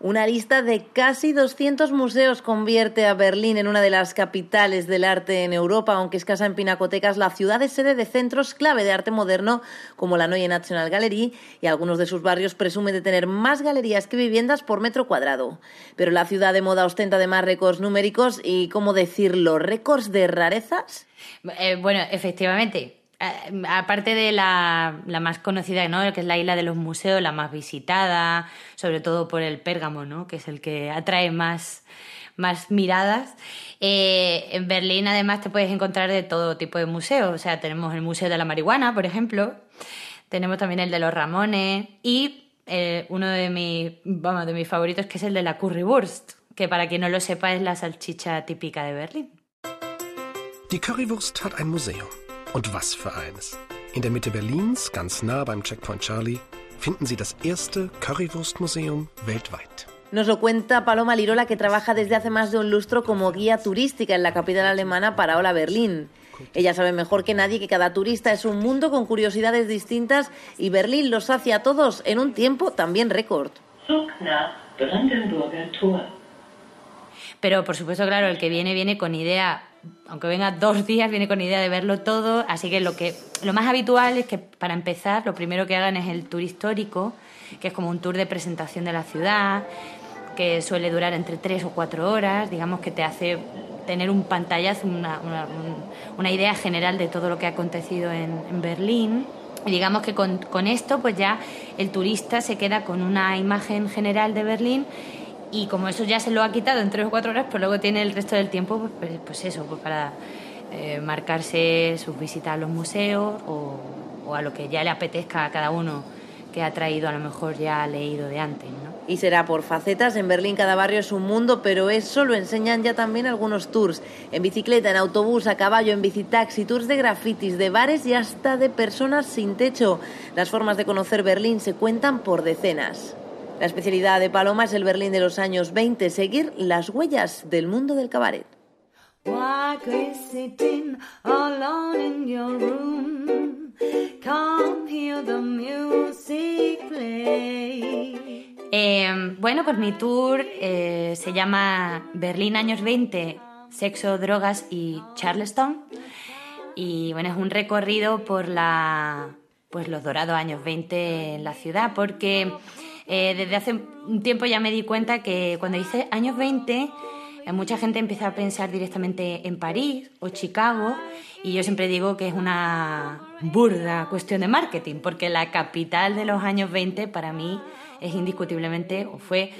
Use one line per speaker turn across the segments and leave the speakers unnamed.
Una lista de casi 200 museos convierte a Berlín en una de las capitales del arte en Europa, aunque escasa en pinacotecas, la ciudad es sede de centros clave de arte moderno como la Neue National Gallery y algunos de sus barrios presumen de tener más galerías que viviendas por metro cuadrado. Pero la ciudad de moda ostenta además récords numéricos y, ¿cómo decirlo?, récords de rarezas.
Eh, bueno, efectivamente, aparte de la, más conocida, ¿no? que es la isla de los museos, la más visitada, sobre todo por el Pérgamo, ¿no? que es el que atrae más, más miradas. Eh, en Berlín, además, te puedes encontrar de todo tipo de museos. O sea, tenemos el Museo de la Marihuana, por ejemplo. Tenemos también el de los Ramones. Y eh, uno de mis, de mis favoritos, que es el de la Currywurst, que para quien no lo sepa es la salchicha típica de Berlín.
Die Currywurst hat ein Museum. Und was für eines. In der Mitte Berlins, ganz nah beim Checkpoint Charlie, finden Sie das erste Currywurstmuseum weltweit.
Nos lo cuenta Paloma Lirola, que trabaja desde hace más de un lustro como guía turística en la capital alemana para Hola Berlín. Ella sabe mejor que nadie que cada turista es un mundo con curiosidades distintas y Berlín los hace a todos en un tiempo también récord.
Pero por supuesto, claro, el que viene viene con idea aunque venga dos días, viene con idea de verlo todo. Así que lo, que lo más habitual es que, para empezar, lo primero que hagan es el tour histórico, que es como un tour de presentación de la ciudad, que suele durar entre tres o cuatro horas, digamos que te hace tener un pantallazo, una, una, idea general de todo lo que ha acontecido en, Berlín. Y digamos que con, con esto, pues ya el turista se queda con una imagen general de Berlín y como eso ya se lo ha quitado en tres o cuatro horas, pues luego tiene el resto del tiempo, pues, pues, pues eso, pues para eh, marcarse sus visitas a los museos o, a lo que ya le apetezca a cada uno que ha traído, a lo mejor ya ha leído de antes.
Y será por facetas, en Berlín cada barrio es un mundo, pero eso lo enseñan ya también algunos tours, en bicicleta, en autobús, a caballo, en bicitaxi, tours de grafitis, de bares y hasta de personas sin techo. Las formas de conocer Berlín se cuentan por decenas. La especialidad de Paloma es el Berlín de los años 20, seguir las huellas del mundo del cabaret.
Eh, bueno, pues mi tour eh, se llama Berlín años 20, sexo, drogas y Charleston. Y bueno, es un recorrido por la, pues los dorados años 20 en la ciudad, porque eh, desde hace un tiempo ya me di cuenta que cuando dice años 20, eh, mucha gente empieza a pensar directamente en París o Chicago y yo siempre digo que es una burda cuestión de marketing, porque la capital de los años 20 para mí es indiscutiblemente o fue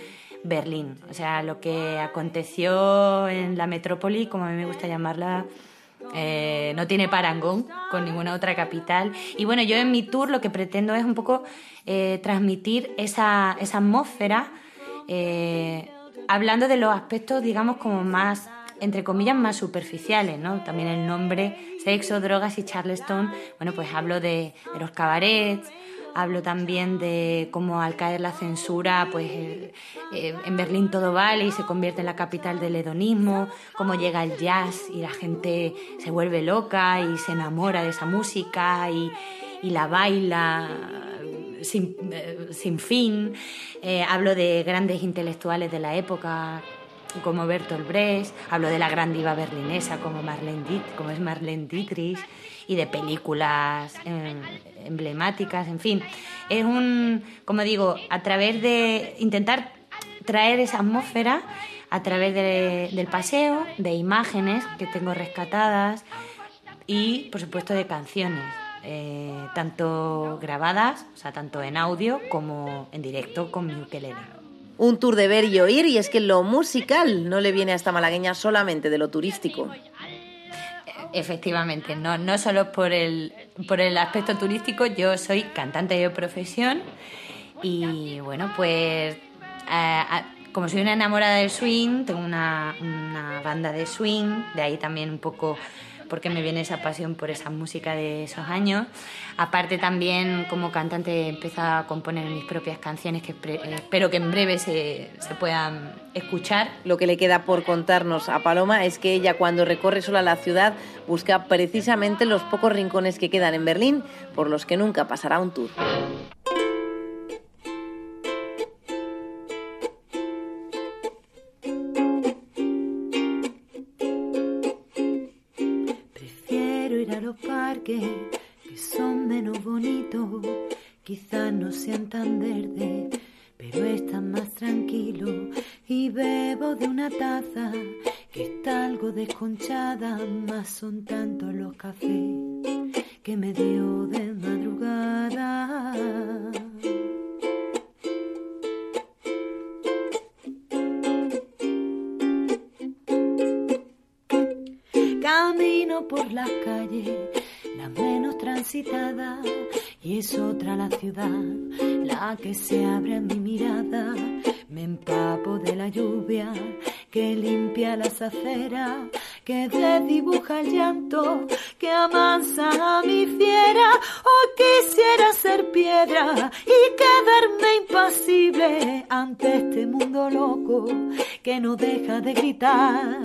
Berlín. O sea, lo que aconteció en la metrópoli, como a mí me gusta llamarla, eh, no tiene parangón con ninguna otra capital. Y bueno, yo en mi tour lo que pretendo es un poco eh, transmitir esa, esa atmósfera, eh, hablando de los aspectos, digamos, como más, entre comillas, más superficiales, ¿no? También el nombre, sexo, drogas y Charleston, bueno, pues hablo de, de los cabarets, Hablo también de cómo al caer la censura, pues eh, eh, en Berlín todo vale y se convierte en la capital del hedonismo, cómo llega el jazz y la gente se vuelve loca y se enamora de esa música y, la baila sin, eh, fin. hablo de grandes intelectuales de la época como Bertolt Brecht, hablo de la gran diva berlinesa como, Marlene como es Marlene Dietrich y de películas em, emblemáticas, en fin. Es un, como digo, a través de intentar traer esa atmósfera a través del paseo, de imágenes que tengo rescatadas y, por supuesto, de canciones. Eh, tanto grabadas, o sea, tanto en audio como en directo con mi ukelele.
Un tour de ver y oír, y es que lo musical no le viene a esta malagueña solamente de lo turístico.
Efectivamente, no, no solo por el, por el aspecto turístico, yo soy cantante de profesión y bueno, pues como soy una enamorada del swing, tengo una, una banda de swing, de ahí también un poco porque me viene esa pasión por esa música de esos años. Aparte también como cantante empecé a componer mis propias canciones que espero que en breve se, se puedan escuchar.
Lo que le queda por contarnos a Paloma es que ella cuando recorre sola la ciudad busca precisamente los pocos rincones que quedan en Berlín por los que nunca pasará un tour.
Que son menos bonitos, quizás no sean tan verdes, pero están más tranquilos y bebo de una taza que está algo desconchada, más son tantos los cafés que me dio de madrugada. Camino por las calles, las menos transitadas, y es otra la ciudad, la que se abre a mi mirada. Me empapo de la lluvia que limpia las aceras, que dibuja el llanto, que amansa a mi fiera. O quisiera ser piedra y quedarme impasible ante este mundo loco que no deja de gritar.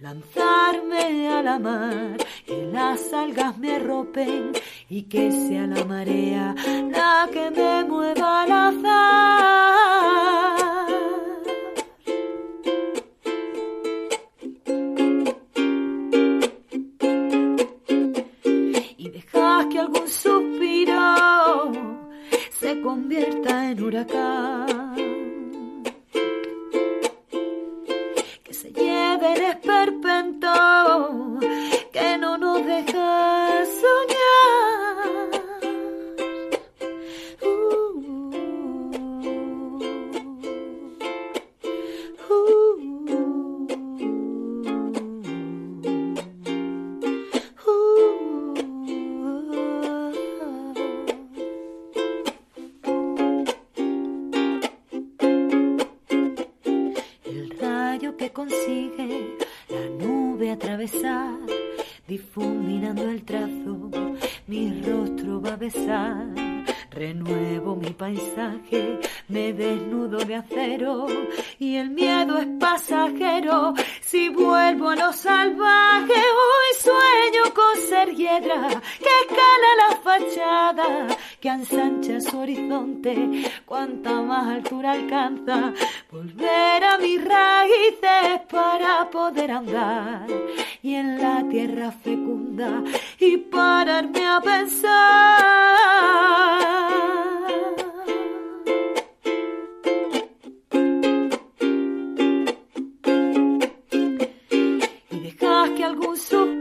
Lanzarme a la mar, que las algas me arropen y que sea la marea la que me mueva al azar. Difuminando el trazo, mi rostro va a besar. Renuevo mi paisaje, me desnudo de acero y el miedo es pasajero. Si vuelvo a lo salvaje, hoy sueño con ser hiedra que escala la fachada, que ensancha su horizonte, cuanta más altura alcanza. Volver a mis para poder andar y en la tierra fecunda y pararme a pensar. Y dejas que algún suspiro